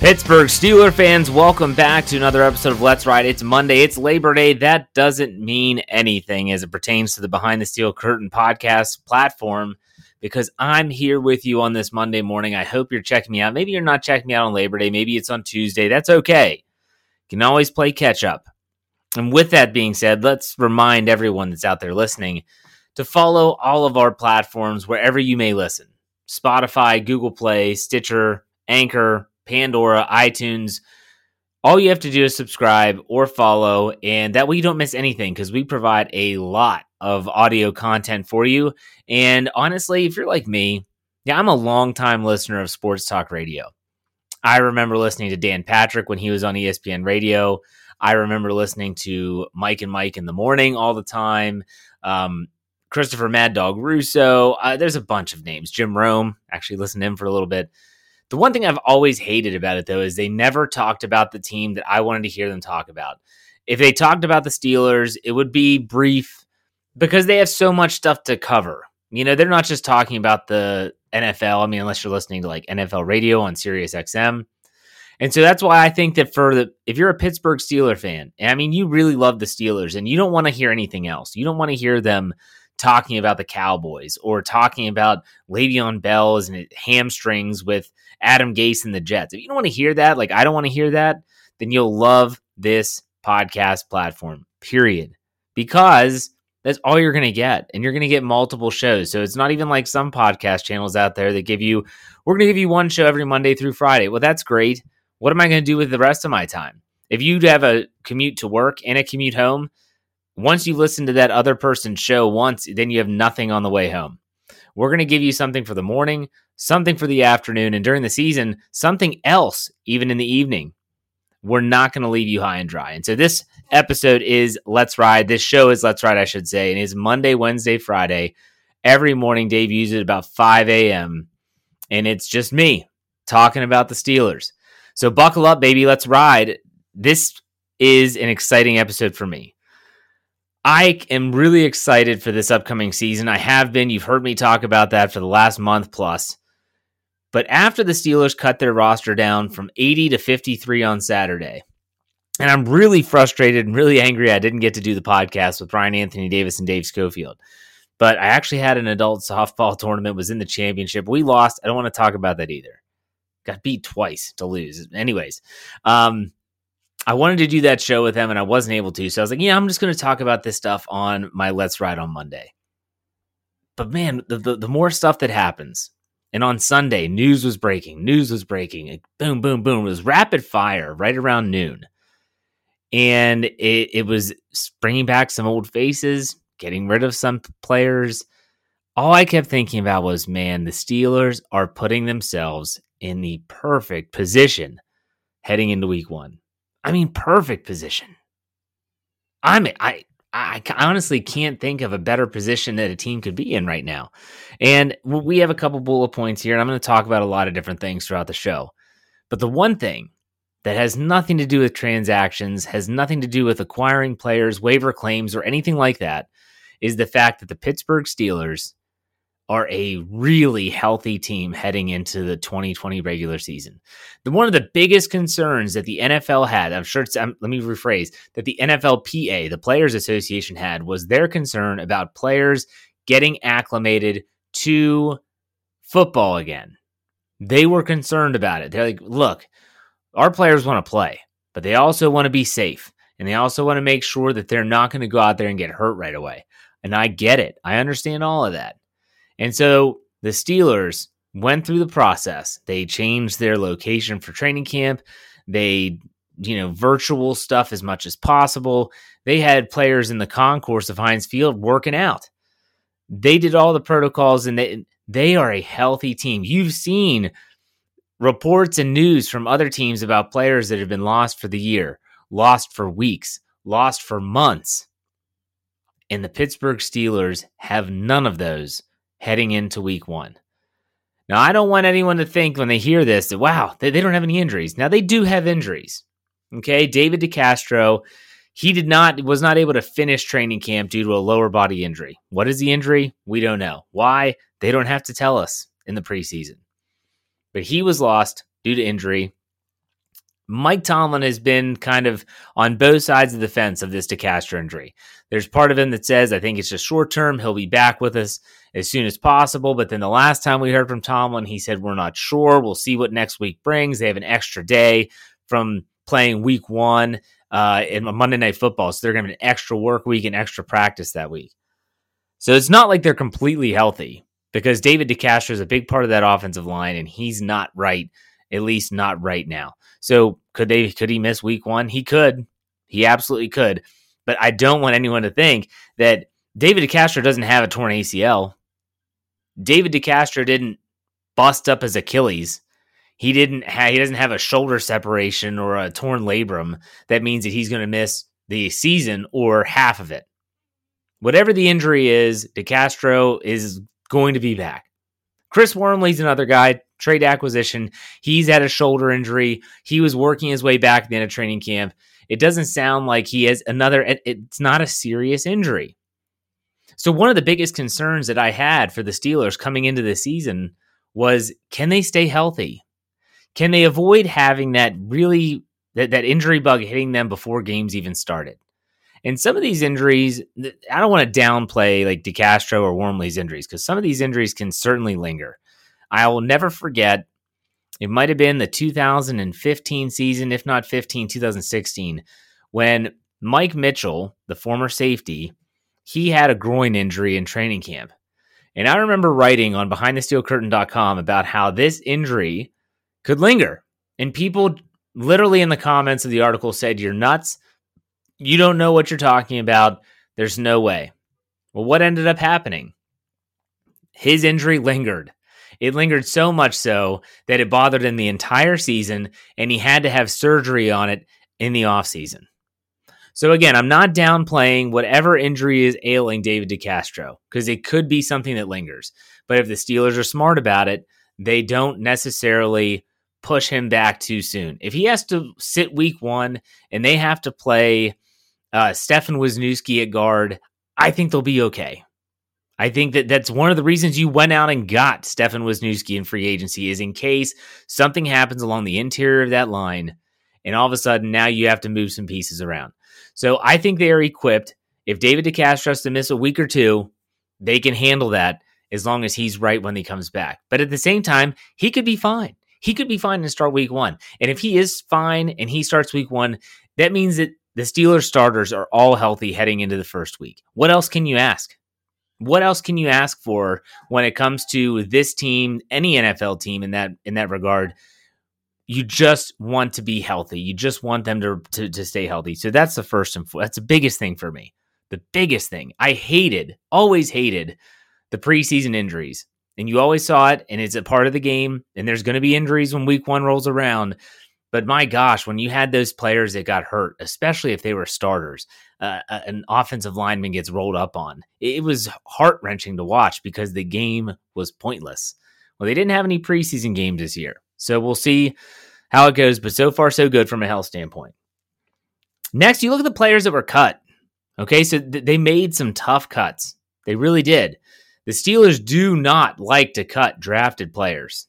Pittsburgh Steeler fans, welcome back to another episode of Let's Ride. It's Monday, it's Labor Day. That doesn't mean anything as it pertains to the Behind the Steel Curtain podcast platform because I'm here with you on this Monday morning. I hope you're checking me out. Maybe you're not checking me out on Labor Day, maybe it's on Tuesday. That's okay. You can always play catch up. And with that being said, let's remind everyone that's out there listening to follow all of our platforms wherever you may listen Spotify, Google Play, Stitcher, Anchor, Pandora, iTunes. All you have to do is subscribe or follow, and that way you don't miss anything because we provide a lot of audio content for you. And honestly, if you're like me, yeah, I'm a longtime listener of sports talk radio. I remember listening to Dan Patrick when he was on ESPN radio. I remember listening to Mike and Mike in the morning all the time. Um, Christopher Mad Dog Russo. Uh, there's a bunch of names. Jim Rome. Actually, listened to him for a little bit. The one thing I've always hated about it, though, is they never talked about the team that I wanted to hear them talk about. If they talked about the Steelers, it would be brief because they have so much stuff to cover. You know, they're not just talking about the NFL. I mean, unless you're listening to like NFL radio on Sirius XM. And so that's why I think that for the if you're a Pittsburgh Steeler fan, I mean you really love the Steelers and you don't want to hear anything else. You don't want to hear them talking about the Cowboys or talking about Le'Veon Bell's and hamstrings with Adam Gase and the Jets. If you don't want to hear that, like I don't want to hear that, then you'll love this podcast platform. Period. Because that's all you're going to get and you're going to get multiple shows. So it's not even like some podcast channels out there that give you we're going to give you one show every Monday through Friday. Well, that's great. What am I going to do with the rest of my time? If you have a commute to work and a commute home, once you listen to that other person's show once, then you have nothing on the way home. We're going to give you something for the morning, something for the afternoon, and during the season, something else, even in the evening. We're not going to leave you high and dry. And so this episode is Let's Ride. This show is Let's Ride, I should say, and it's Monday, Wednesday, Friday. Every morning, Dave uses it about 5 a.m. And it's just me talking about the Steelers. So buckle up, baby. Let's ride. This is an exciting episode for me. I am really excited for this upcoming season. I have been. You've heard me talk about that for the last month plus. But after the Steelers cut their roster down from 80 to 53 on Saturday, and I'm really frustrated and really angry I didn't get to do the podcast with Brian Anthony Davis and Dave Schofield. But I actually had an adult softball tournament, was in the championship. We lost. I don't want to talk about that either. Got beat twice to lose. Anyways, um, I wanted to do that show with them and I wasn't able to. So I was like, yeah, I'm just going to talk about this stuff on my Let's Ride on Monday. But man, the, the, the more stuff that happens, and on Sunday, news was breaking, news was breaking, boom, boom, boom. It was rapid fire right around noon. And it, it was bringing back some old faces, getting rid of some players. All I kept thinking about was, man, the Steelers are putting themselves in the perfect position heading into week one. I mean, perfect position. I'm I I honestly can't think of a better position that a team could be in right now. And we have a couple bullet points here, and I'm going to talk about a lot of different things throughout the show. But the one thing that has nothing to do with transactions, has nothing to do with acquiring players, waiver claims, or anything like that, is the fact that the Pittsburgh Steelers are a really healthy team heading into the 2020 regular season. The, one of the biggest concerns that the NFL had, I'm sure it's, um, let me rephrase, that the NFLPA, the Players Association, had was their concern about players getting acclimated to football again. They were concerned about it. They're like, look, our players want to play, but they also want to be safe. And they also want to make sure that they're not going to go out there and get hurt right away. And I get it. I understand all of that. And so the Steelers went through the process. They changed their location for training camp. They, you know, virtual stuff as much as possible. They had players in the concourse of Heinz Field working out. They did all the protocols and they they are a healthy team. You've seen reports and news from other teams about players that have been lost for the year, lost for weeks, lost for months. And the Pittsburgh Steelers have none of those heading into week one. Now, I don't want anyone to think when they hear this that, wow, they, they don't have any injuries. Now, they do have injuries. Okay. David DeCastro, he did not, was not able to finish training camp due to a lower body injury. What is the injury? We don't know. Why? They don't have to tell us in the preseason. But he was lost due to injury. Mike Tomlin has been kind of on both sides of the fence of this DeCastro injury. There's part of him that says, I think it's just short term. He'll be back with us as soon as possible. But then the last time we heard from Tomlin, he said, We're not sure. We'll see what next week brings. They have an extra day from playing week one uh, in Monday Night Football. So they're going to have an extra work week and extra practice that week. So it's not like they're completely healthy because David DeCastro is a big part of that offensive line and he's not right, at least not right now. So could they could he miss week one? He could. He absolutely could. But I don't want anyone to think that David DeCastro doesn't have a torn ACL. David DeCastro didn't bust up his Achilles. He didn't have, he doesn't have a shoulder separation or a torn labrum that means that he's going to miss the season or half of it. Whatever the injury is, DeCastro is going to be back. Chris Wormley's another guy, trade acquisition. He's had a shoulder injury. He was working his way back then at the end of training camp. It doesn't sound like he has another, it's not a serious injury. So, one of the biggest concerns that I had for the Steelers coming into the season was can they stay healthy? Can they avoid having that really that, that injury bug hitting them before games even started? And some of these injuries, I don't want to downplay like DeCastro or Wormley's injuries because some of these injuries can certainly linger. I will never forget. It might have been the 2015 season, if not 15, 2016, when Mike Mitchell, the former safety, he had a groin injury in training camp. And I remember writing on behindthesteelcurtain.com about how this injury could linger. And people literally in the comments of the article said, You're nuts. You don't know what you're talking about. There's no way. Well, what ended up happening? His injury lingered. It lingered so much so that it bothered him the entire season, and he had to have surgery on it in the offseason. So, again, I'm not downplaying whatever injury is ailing David DeCastro because it could be something that lingers. But if the Steelers are smart about it, they don't necessarily push him back too soon. If he has to sit week one and they have to play uh, Stefan Wisniewski at guard, I think they'll be okay. I think that that's one of the reasons you went out and got Stefan Wisniewski in free agency is in case something happens along the interior of that line, and all of a sudden now you have to move some pieces around. So I think they are equipped. If David DeCastro has to miss a week or two, they can handle that as long as he's right when he comes back. But at the same time, he could be fine. He could be fine and start week one. And if he is fine and he starts week one, that means that the Steelers starters are all healthy heading into the first week. What else can you ask? What else can you ask for when it comes to this team, any NFL team in that in that regard? You just want to be healthy. You just want them to to, to stay healthy. So that's the first and that's the biggest thing for me. The biggest thing. I hated, always hated the preseason injuries. And you always saw it, and it's a part of the game. And there's going to be injuries when week one rolls around. But my gosh, when you had those players that got hurt, especially if they were starters, uh, an offensive lineman gets rolled up on, it was heart wrenching to watch because the game was pointless. Well, they didn't have any preseason games this year. So we'll see how it goes. But so far, so good from a health standpoint. Next, you look at the players that were cut. Okay, so th- they made some tough cuts. They really did. The Steelers do not like to cut drafted players.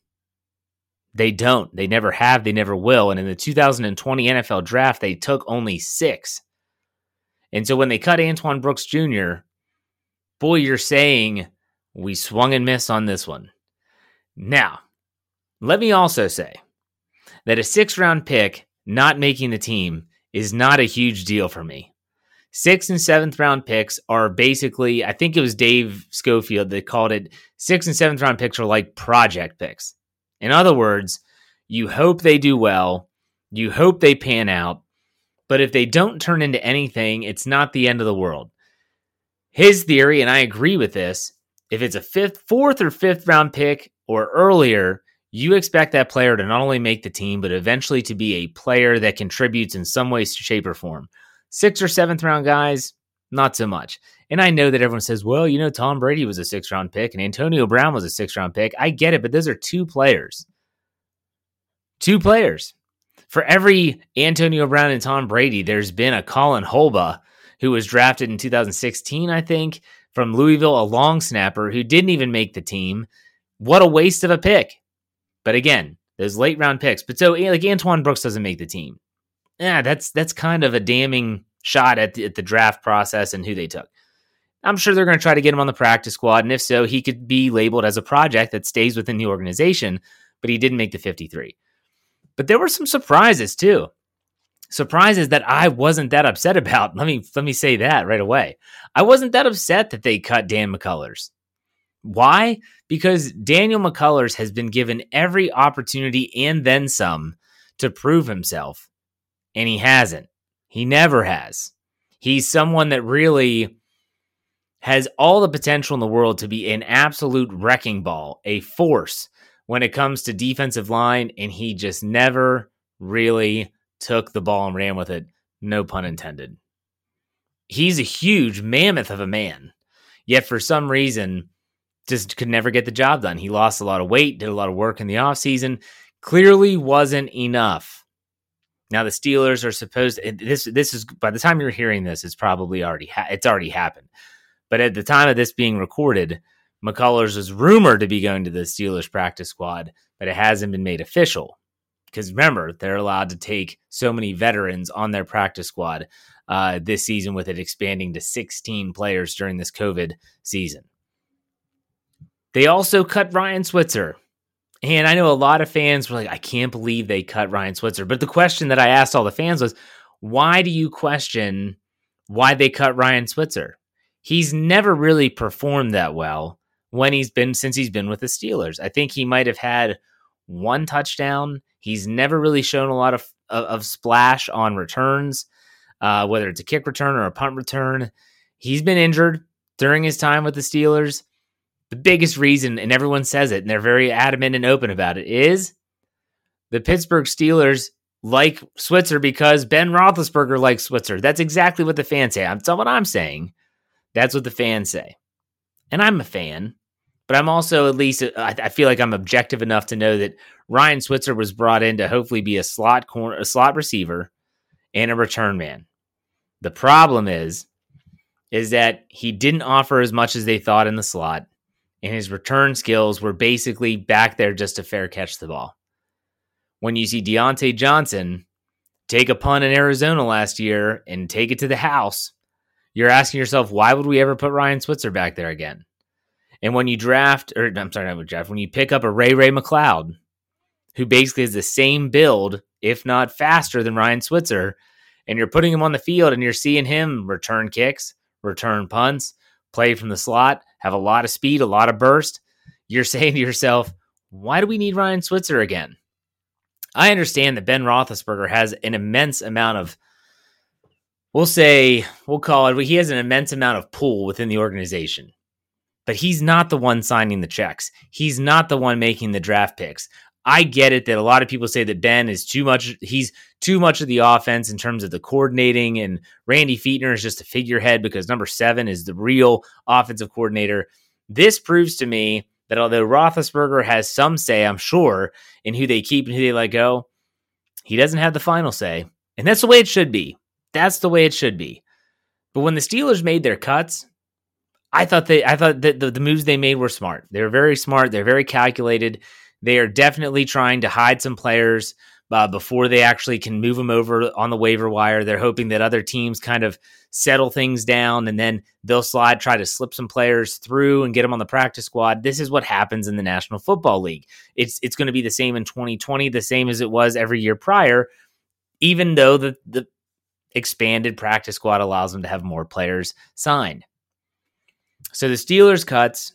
They don't. They never have. They never will. And in the 2020 NFL draft, they took only six. And so when they cut Antoine Brooks Jr., boy, you're saying we swung and missed on this one. Now, let me also say that a six round pick not making the team is not a huge deal for me. Sixth and seventh round picks are basically, I think it was Dave Schofield that called it sixth and seventh round picks are like project picks. In other words, you hope they do well, you hope they pan out, but if they don't turn into anything, it's not the end of the world. His theory, and I agree with this, if it's a fifth, fourth, or fifth round pick or earlier, you expect that player to not only make the team, but eventually to be a player that contributes in some way, shape, or form. Sixth or seventh round guys, not so much. And I know that everyone says, well, you know, Tom Brady was a six round pick and Antonio Brown was a six round pick. I get it, but those are two players. Two players. For every Antonio Brown and Tom Brady, there's been a Colin Holba who was drafted in 2016, I think, from Louisville, a long snapper who didn't even make the team. What a waste of a pick. But again, those late round picks. But so like Antoine Brooks doesn't make the team yeah, that's that's kind of a damning shot at the, at the draft process and who they took. I'm sure they're going to try to get him on the practice squad, and if so, he could be labeled as a project that stays within the organization. But he didn't make the 53. But there were some surprises too. Surprises that I wasn't that upset about. Let me let me say that right away. I wasn't that upset that they cut Dan McCullers. Why? Because Daniel McCullers has been given every opportunity and then some to prove himself and he hasn't. He never has. He's someone that really has all the potential in the world to be an absolute wrecking ball, a force when it comes to defensive line, and he just never really took the ball and ran with it. No pun intended. He's a huge mammoth of a man, yet for some reason, just could never get the job done. He lost a lot of weight, did a lot of work in the offseason, clearly wasn't enough now the Steelers are supposed this this is by the time you're hearing this, it's probably already ha- it's already happened. But at the time of this being recorded, McCullers was rumored to be going to the Steelers practice squad, but it hasn't been made official. Because remember, they're allowed to take so many veterans on their practice squad uh, this season, with it expanding to 16 players during this COVID season. They also cut Ryan Switzer, and I know a lot of fans were like, I can't believe they cut Ryan Switzer. But the question that I asked all the fans was, why do you question why they cut Ryan Switzer? He's never really performed that well when he's been since he's been with the Steelers. I think he might have had one touchdown. He's never really shown a lot of of, of splash on returns, uh, whether it's a kick return or a punt return. He's been injured during his time with the Steelers the biggest reason, and everyone says it, and they're very adamant and open about it, is the Pittsburgh Steelers like Switzer because Ben Roethlisberger likes Switzer. That's exactly what the fans say. That's what I'm saying. That's what the fans say. And I'm a fan, but I'm also at least I, feel like I'm objective enough to know that Ryan Switzer was brought in to hopefully be a slot corner, a slot receiver, and a return man. The problem is, is that he didn't offer as much as they thought in the slot and his return skills were basically back there just to fair catch the ball. When you see Diontae Johnson take a punt in Arizona last year and take it to the house, you're asking yourself, why would we ever put Ryan Switzer back there again? And when you draft, or I'm sorry, not draft, when you pick up a Ray-Ray McCloud, who basically is the same build, if not faster than Ryan Switzer, and you're putting him on the field and you're seeing him return kicks, return punts, play from the slot, have a lot of speed, a lot of burst, you're saying to yourself, why do we need Ryan Switzer again? I understand that Ben Roethlisberger has an immense amount of, we'll say, we'll call it, he has an immense amount of pull within the organization. But he's not the one signing the checks. He's not the one making the draft picks. I get it that a lot of people say that Ben is too much. He's too much of the offense in terms of the coordinating, and Randy Fichtner is just a figurehead because number seven is the real offensive coordinator. This proves to me that although Roethlisberger has some say, I'm sure, in who they keep and who they let go, he doesn't have the final say, and that's the way it should be. That's the way it should be. But when the Steelers made their cuts, I thought they, I thought that the, the moves they made were smart. They were very smart. They're very calculated. They are definitely trying to hide some players uh, before they actually can move them over on the waiver wire. They're hoping that other teams kind of settle things down and then they'll slide, try to slip some players through and get them on the practice squad. This is what happens in the National Football League. It's it's going to be the same in 2020, the same as it was every year prior, even though the the expanded practice squad allows them to have more players signed. So the Steelers cuts,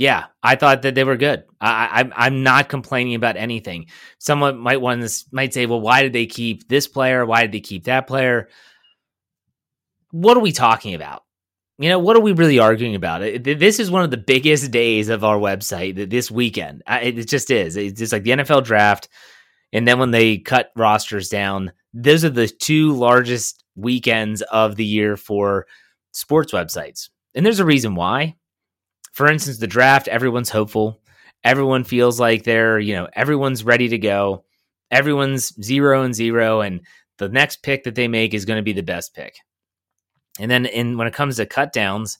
yeah, I thought that they were good. I, I, I'm not complaining about anything. Someone might want to might say, well, why did they keep this player? Why did they keep that player? What are we talking about? You know, what are we really arguing about? This is one of the biggest days of our website this weekend. It just is. It's just like the NFL draft. And then when they cut rosters down, those are the two largest weekends of the year for sports websites. And there's a reason why. For instance, the draft, everyone's hopeful. Everyone feels like they're, you know, everyone's ready to go. Everyone's zero and zero. And the next pick that they make is going to be the best pick. And then in when it comes to cut downs,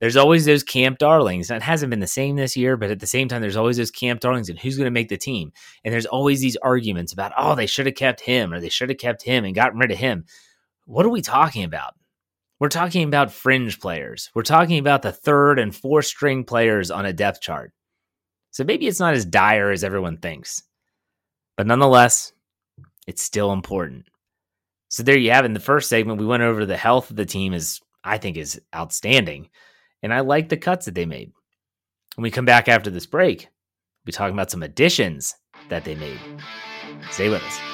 there's always those camp darlings. That hasn't been the same this year, but at the same time, there's always those camp darlings and who's going to make the team. And there's always these arguments about, oh, they should have kept him or they should have kept him and gotten rid of him. What are we talking about? We're talking about fringe players. We're talking about the third and fourth string players on a depth chart. So maybe it's not as dire as everyone thinks. But nonetheless, it's still important. So there you have it. In the first segment, we went over the health of the team is I think is outstanding. And I like the cuts that they made. When we come back after this break, we'll be talking about some additions that they made. Stay with us.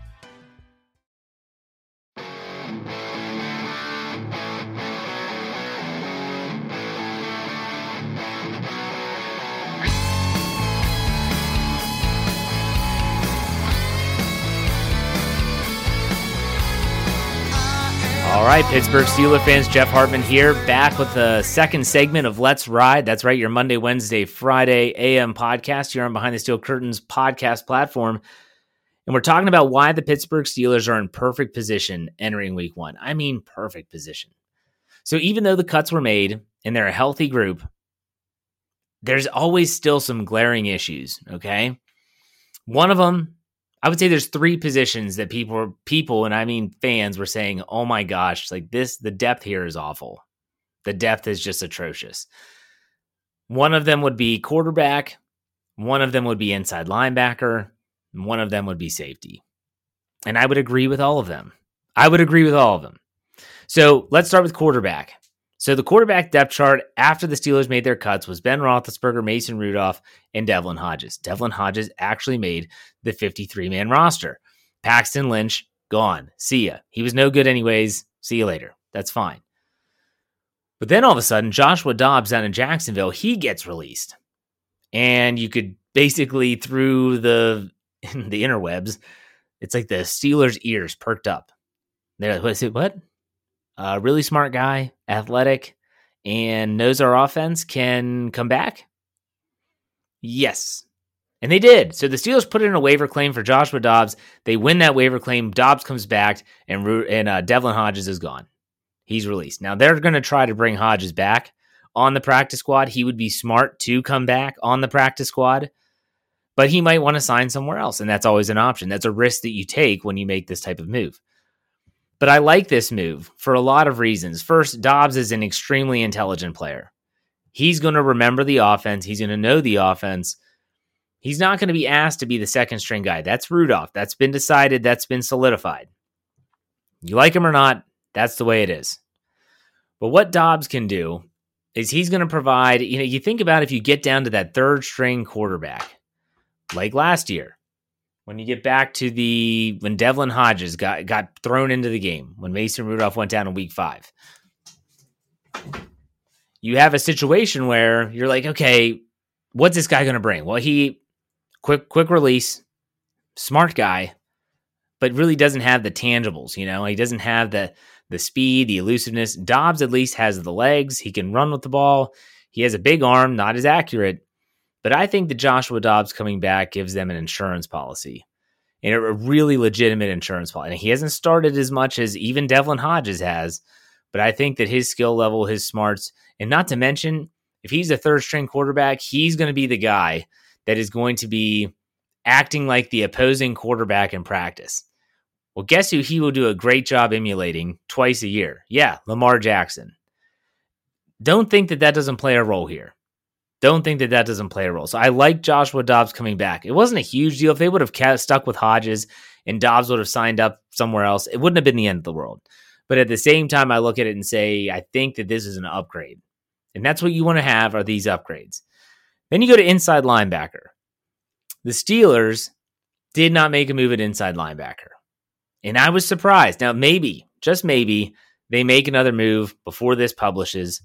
All right, Pittsburgh Steeler fans, Jeff Hartman here, back with the second segment of Let's Ride. That's right, your Monday, Wednesday, Friday AM podcast here on Behind the Steel Curtains podcast platform. And we're talking about why the Pittsburgh Steelers are in perfect position entering week one. I mean, perfect position. So even though the cuts were made and they're a healthy group, there's always still some glaring issues, okay? One of them I would say there's three positions that people people and I mean fans were saying, "Oh my gosh, like this the depth here is awful. The depth is just atrocious." One of them would be quarterback, one of them would be inside linebacker, one of them would be safety. And I would agree with all of them. I would agree with all of them. So, let's start with quarterback. So the quarterback depth chart after the Steelers made their cuts was Ben Roethlisberger, Mason Rudolph, and Devlin Hodges. Devlin Hodges actually made the 53 man roster. Paxton Lynch, gone. See ya. He was no good anyways. See you later. That's fine. But then all of a sudden, Joshua Dobbs down in Jacksonville, he gets released. And you could basically through the the interwebs, it's like the Steelers' ears perked up. They're like, what is it? what A really smart guy, athletic, and knows our offense can come back? Yes. And they did. So the Steelers put in a waiver claim for Joshua Dobbs. They win that waiver claim. Dobbs comes back, and and uh, Devlin Hodges is gone. He's released. Now they're going to try to bring Hodges back on the practice squad. He would be smart to come back on the practice squad, but he might want to sign somewhere else, and that's always an option. That's a risk that you take when you make this type of move. But I like this move for a lot of reasons. First, Dobbs is an extremely intelligent player. He's going to remember the offense. He's going to know the offense. He's not going to be asked to be the second string guy. That's Rudolph. That's been decided. That's been solidified. You like him or not, that's the way it is. But what Dobbs can do is he's going to provide, you know, you think about if you get down to that third string quarterback, like last year, when you get back to the when Devlin Hodges got got thrown into the game, when Mason Rudolph went down in week five. You have a situation where you're like, okay, what's this guy going to bring? Well, he quick quick release, smart guy, but really doesn't have the tangibles, you know. He doesn't have the the speed, the elusiveness. Dobbs at least has the legs. He can run with the ball. He has a big arm, not as accurate. But I think that Joshua Dobbs coming back gives them an insurance policy and a really legitimate insurance policy. And he hasn't started as much as even Devlin Hodges has, but I think that his skill level, his smarts, and not to mention, if he's a third string quarterback, he's going to be the guy that is going to be acting like the opposing quarterback in practice. Well, guess who he will do a great job emulating twice a year? Yeah, Lamar Jackson. Don't think that that doesn't play a role here. Don't think that that doesn't play a role. So I like Joshua Dobbs coming back. It wasn't a huge deal. If they would have stuck with Hodges and Dobbs would have signed up somewhere else, it wouldn't have been the end of the world. But at the same time, I look at it and say, I think that this is an upgrade. And that's what you want to have are these upgrades. Then you go to inside linebacker. The Steelers did not make a move at inside linebacker. And I was surprised. Now, maybe, just maybe, they make another move before this publishes.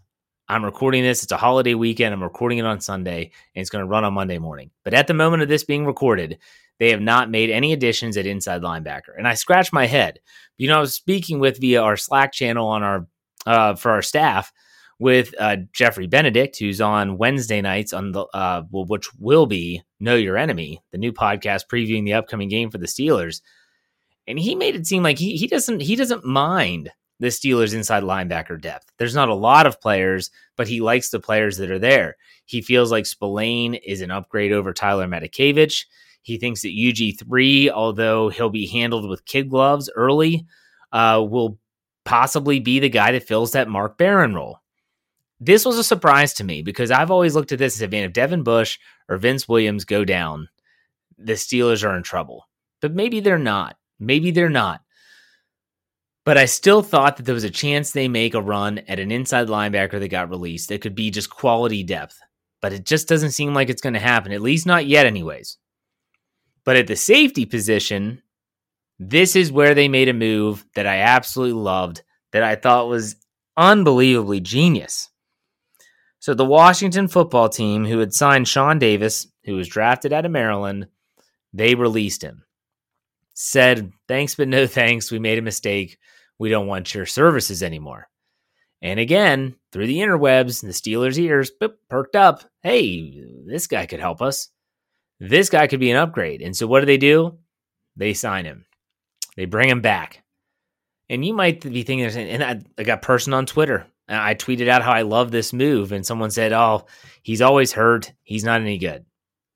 I'm recording this. It's a holiday weekend. I'm recording it on Sunday, and it's going to run on Monday morning. But at the moment of this being recorded, they have not made any additions at inside linebacker. And I scratched my head. You know, I was speaking with via our Slack channel on our uh, for our staff with uh, Jeffrey Benedict, who's on Wednesday nights on the uh, which will be Know Your Enemy, the new podcast previewing the upcoming game for the Steelers and he made it seem like he he doesn't he doesn't mind the Steelers inside linebacker depth. There's not a lot of players, but he likes the players that are there. He feels like Spillane is an upgrade over Tyler Matakevich. He thinks that UG3, although he'll be handled with kid gloves early, uh, will possibly be the guy that fills that Mark Barron role. This was a surprise to me because I've always looked at this as if Devin Bush or Vince Williams go down, the Steelers are in trouble. But maybe they're not. Maybe they're not. But I still thought that there was a chance they make a run at an inside linebacker that got released It could be just quality depth. But it just doesn't seem like it's going to happen, at least not yet, anyways. But at the safety position, this is where they made a move that I absolutely loved, that I thought was unbelievably genius. So the Washington football team, who had signed Sean Davis, who was drafted out of Maryland, they released him said, Thanks, but no thanks. We made a mistake. We don't want your services anymore. And again, through the interwebs, the Steelers' ears boop, perked up. Hey, this guy could help us. This guy could be an upgrade. And so what do they do? They sign him. They bring him back. And you might be thinking, and I, I got a person on Twitter. I tweeted out how I love this move, and someone said, "Oh, he's always hurt. He's not any good."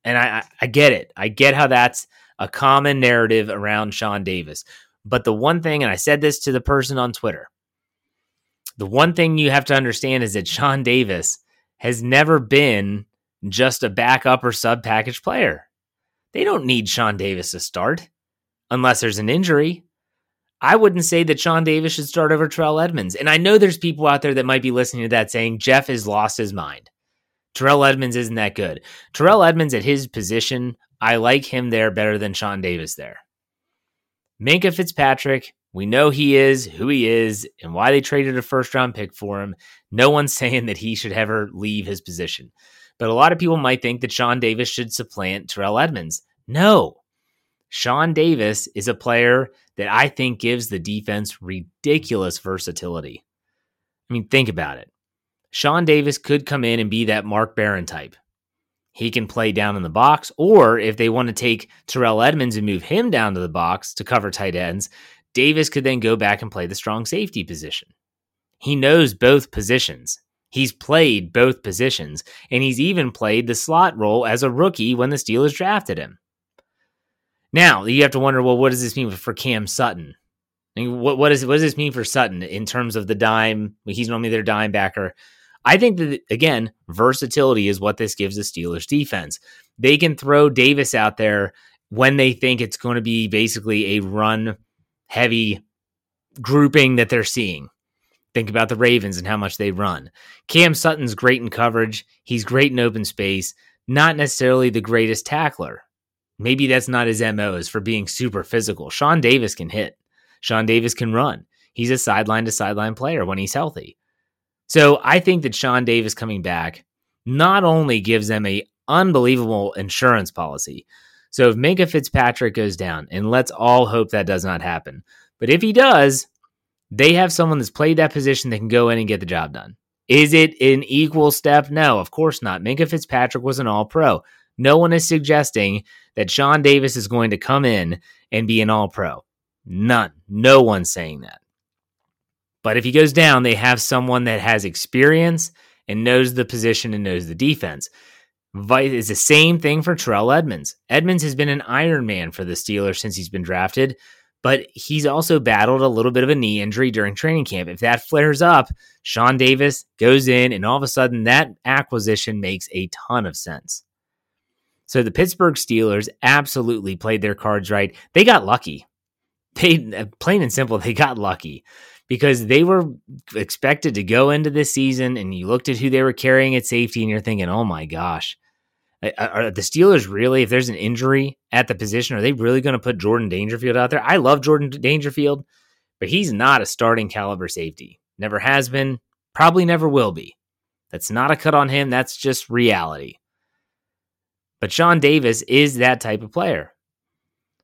And I, I, I get it. I get how that's a common narrative around Sean Davis. But the one thing, and I said this to the person on Twitter, the one thing you have to understand is that Sean Davis has never been just a backup or sub package player. They don't need Sean Davis to start unless there's an injury. I wouldn't say that Sean Davis should start over Terrell Edmunds. And I know there's people out there that might be listening to that saying Jeff has lost his mind. Terrell Edmunds isn't that good. Terrell Edmunds at his position, I like him there better than Sean Davis there. Minkah Fitzpatrick, we know he is who he is and why they traded a first round pick for him. No one's saying that he should ever leave his position. But a lot of people might think that Sean Davis should supplant Terrell Edmunds. No. Sean Davis is a player that I think gives the defense ridiculous versatility. I mean, think about it. Sean Davis could come in and be that Mark Barron type. He can play down in the box, or if they want to take Terrell Edmunds and move him down to the box to cover tight ends, Davis could then go back and play the strong safety position. He knows both positions. He's played both positions, and he's even played the slot role as a rookie when the Steelers drafted him. Now, you have to wonder well, what does this mean for Cam Sutton? I mean, what, what, is, what does this mean for Sutton in terms of the dime? He's normally their dime backer. I think that again, versatility is what this gives the Steelers defense. They can throw Davis out there when they think it's going to be basically a run heavy grouping that they're seeing. Think about the Ravens and how much they run. Cam Sutton's great in coverage. He's great in open space, not necessarily the greatest tackler. Maybe that's not his MO is for being super physical. Sean Davis can hit. Sean Davis can run. He's a sideline to sideline player when he's healthy. So I think that Sean Davis coming back not only gives them a unbelievable insurance policy. So if Minkah Fitzpatrick goes down, and let's all hope that does not happen, but if he does, they have someone that's played that position that can go in and get the job done. Is it an equal step? No, of course not. Minkah Fitzpatrick was an all pro. No one is suggesting that Sean Davis is going to come in and be an all pro. None. No one's saying that. But if he goes down, they have someone that has experience and knows the position and knows the defense. It's the same thing for Terrell Edmunds. Edmunds has been an Iron Man for the Steelers since he's been drafted but he's also battled a little bit of a knee injury during training camp. If that flares up, Sean Davis goes in, and all of a sudden, that acquisition makes a ton of sense. So the Pittsburgh Steelers absolutely played their cards right. They got lucky. They uh, plain and simple, they got lucky because they were expected to go into this season, and you looked at who they were carrying at safety, and you're thinking, "Oh my gosh." Are the Steelers really, if there's an injury at the position, are they really going to put Jordan Dangerfield out there? I love Jordan Dangerfield, but he's not a starting caliber safety. Never has been, probably never will be. That's not a cut on him. That's just reality. But Sean Davis is that type of player.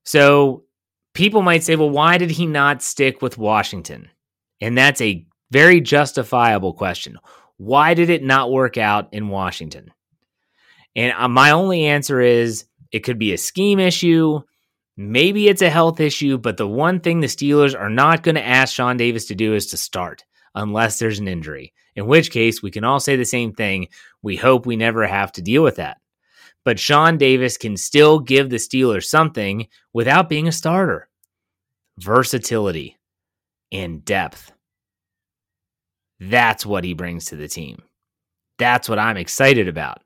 So people might say, well, why did he not stick with Washington? And that's a very justifiable question. Why did it not work out in Washington? And uh, my only answer is it could be a scheme issue. Maybe it's a health issue, but the one thing the Steelers are not going to ask Sean Davis to do is to start unless there's an injury, in which case we can all say the same thing. We hope we never have to deal with that. But Sean Davis can still give the Steelers something without being a starter versatility and depth. That's what he brings to the team. That's what I'm excited about.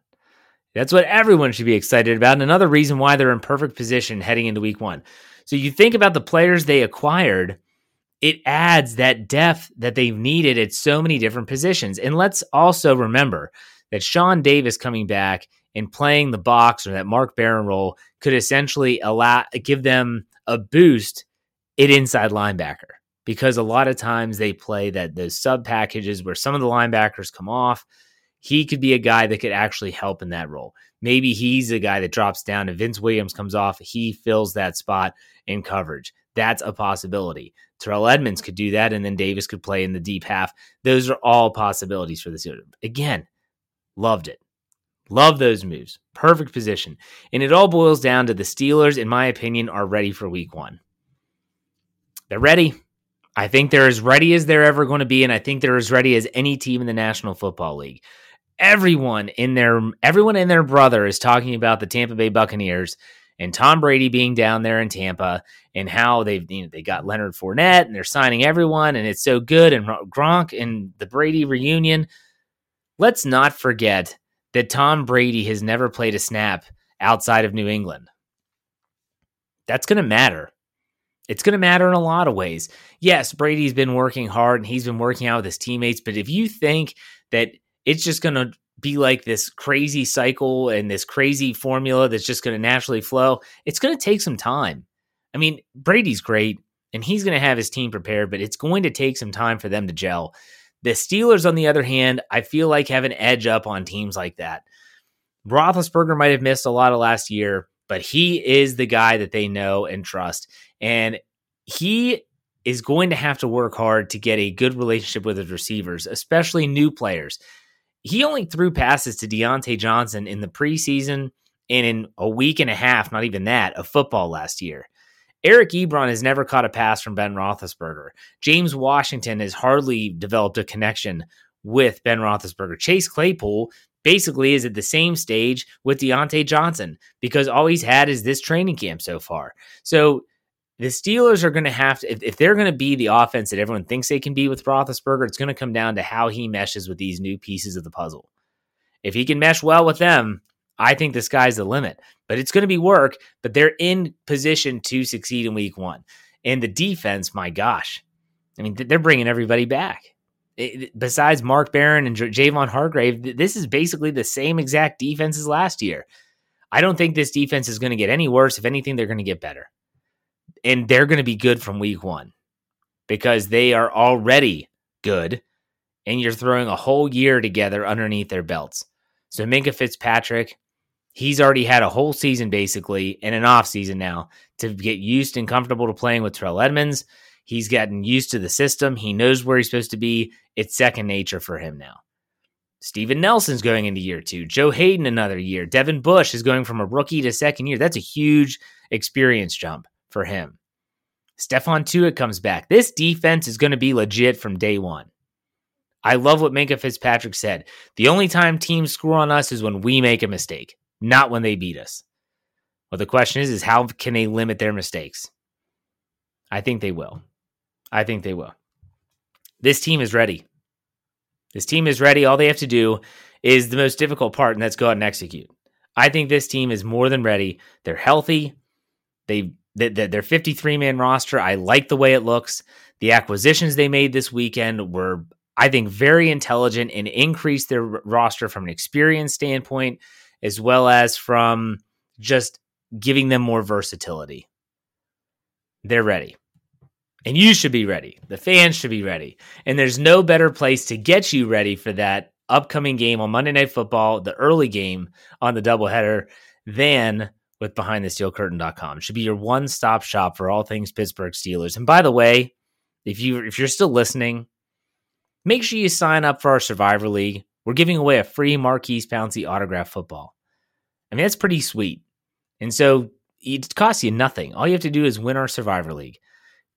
That's what everyone should be excited about. And another reason why they're in perfect position heading into week one. So you think about the players they acquired, it adds that depth that they've needed at so many different positions. And let's also remember that Sean Davis coming back and playing the box or that Mark Barron role could essentially allow give them a boost at inside linebacker because a lot of times they play that those sub packages where some of the linebackers come off he could be a guy that could actually help in that role. Maybe he's a guy that drops down and Vince Williams comes off, he fills that spot in coverage. That's a possibility. Terrell Edmunds could do that, and then Davis could play in the deep half. Those are all possibilities for this. Year. Again, loved it. Love those moves. Perfect position. And it all boils down to the Steelers, in my opinion, are ready for week one. They're ready. I think they're as ready as they're ever going to be, and I think they're as ready as any team in the National Football League everyone in their everyone in their brother is talking about the Tampa Bay Buccaneers and Tom Brady being down there in Tampa and how they've you know, they got Leonard Fournette and they're signing everyone and it's so good and Gronk and the Brady reunion. Let's not forget that Tom Brady has never played a snap outside of New England. That's going to matter. It's going to matter in a lot of ways. Yes, Brady's been working hard and he's been working out with his teammates, but if you think that it's just going to be like this crazy cycle and this crazy formula that's just going to naturally flow. It's going to take some time. I mean, Brady's great and he's going to have his team prepared, but it's going to take some time for them to gel. The Steelers, on the other hand, I feel like have an edge up on teams like that. Roethlisberger might have missed a lot of last year, but he is the guy that they know and trust. And he is going to have to work hard to get a good relationship with his receivers, especially new players he only threw passes to Diontae Johnson in the preseason and in a week and a half, not even that, of football last year. Eric Ebron has never caught a pass from Ben Roethlisberger. James Washington has hardly developed a connection with Ben Roethlisberger. Chase Claypool basically is at the same stage with Diontae Johnson because all he's had is this training camp so far. So the Steelers are going to have to, if, if they're going to be the offense that everyone thinks they can be with Roethlisberger, it's going to come down to how he meshes with these new pieces of the puzzle. If he can mesh well with them, I think the sky's the limit. But it's going to be work, but they're in position to succeed in week one. And the defense, my gosh, I mean, they're bringing everybody back. It, besides Mark Barron and J- Javon Hargrave, this is basically the same exact defense as last year. I don't think this defense is going to get any worse. If anything, they're going to get better. And they're going to be good from week one because they are already good. And you're throwing a whole year together underneath their belts. So Minkah Fitzpatrick, he's already had a whole season basically and an off season now to get used and comfortable to playing with Terrell Edmunds. He's gotten used to the system. He knows where he's supposed to be. It's second nature for him now. Steven Nelson's going into year two. Joe Haden another year. Devin Bush is going from a rookie to second year. That's a huge experience jump for him. Stephon Tuitt comes back. This defense is going to be legit from day one. I love what Minkah Fitzpatrick said. The only time teams score on us is when we make a mistake, not when they beat us. Well, the question is, is how can they limit their mistakes? I think they will. I think they will. This team is ready. This team is ready. All they have to do is the most difficult part, and that's go out and execute. I think this team is more than ready. They're healthy. They their 53 man roster. I like the way it looks. The acquisitions they made this weekend were, I think, very intelligent and increased their roster from an experience standpoint, as well as from just giving them more versatility. They're ready. And you should be ready. The fans should be ready. And there's no better place to get you ready for that upcoming game on Monday Night Football, the early game on the doubleheader, than with BehindTheSteelCurtain.com. It should be your one-stop shop for all things Pittsburgh Steelers. And by the way, if you if you're still listening, make sure you sign up for our Survivor League. We're giving away a free Maurkice Pouncey autograph football. I mean, that's pretty sweet. And so it costs you nothing. All you have to do is win our Survivor League.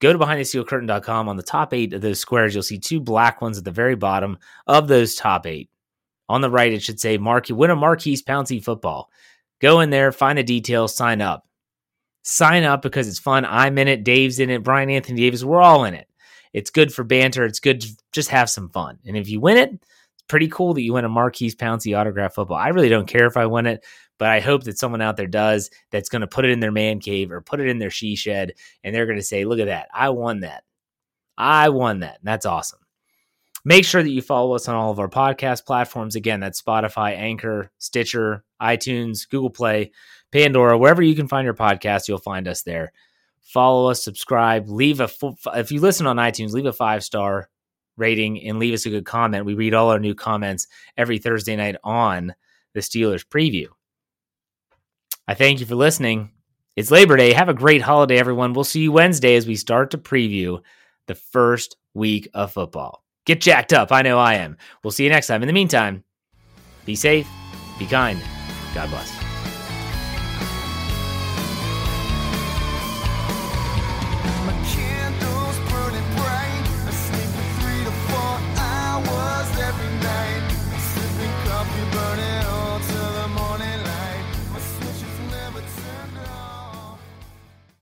Go to behindthesteelcurtain.com. On the top eight of those squares, you'll see two black ones at the very bottom of those top eight. On the right, it should say Mark, win a Maurkice Pouncey football. Go in there, find the details, sign up. Sign up because it's fun. I'm in it, Dave's in it, Brian Anthony Davis, we're all in it. It's good for banter. It's good to just have some fun. And if you win it, it's pretty cool that you win a Maurkice Pouncey autograph football. I really don't care if I win it but I hope that someone out there does that's going to put it in their man cave or put it in their she shed and they're going to say, look at that. I won that. I won that. And that's awesome. Make sure that you follow us on all of our podcast platforms. Again, that's Spotify, Anchor, Stitcher, iTunes, Google Play, Pandora, wherever you can find your podcast, you'll find us there. Follow us, subscribe, leave a if you listen on iTunes, leave a five star rating and leave us a good comment. We read all our new comments every Thursday night on the Steelers preview. I thank you for listening. It's Labor Day. Have a great holiday, everyone. We'll see you Wednesday as we start to preview the first week of football. Get jacked up. I know I am. We'll see you next time. In the meantime, be safe, be kind. God bless.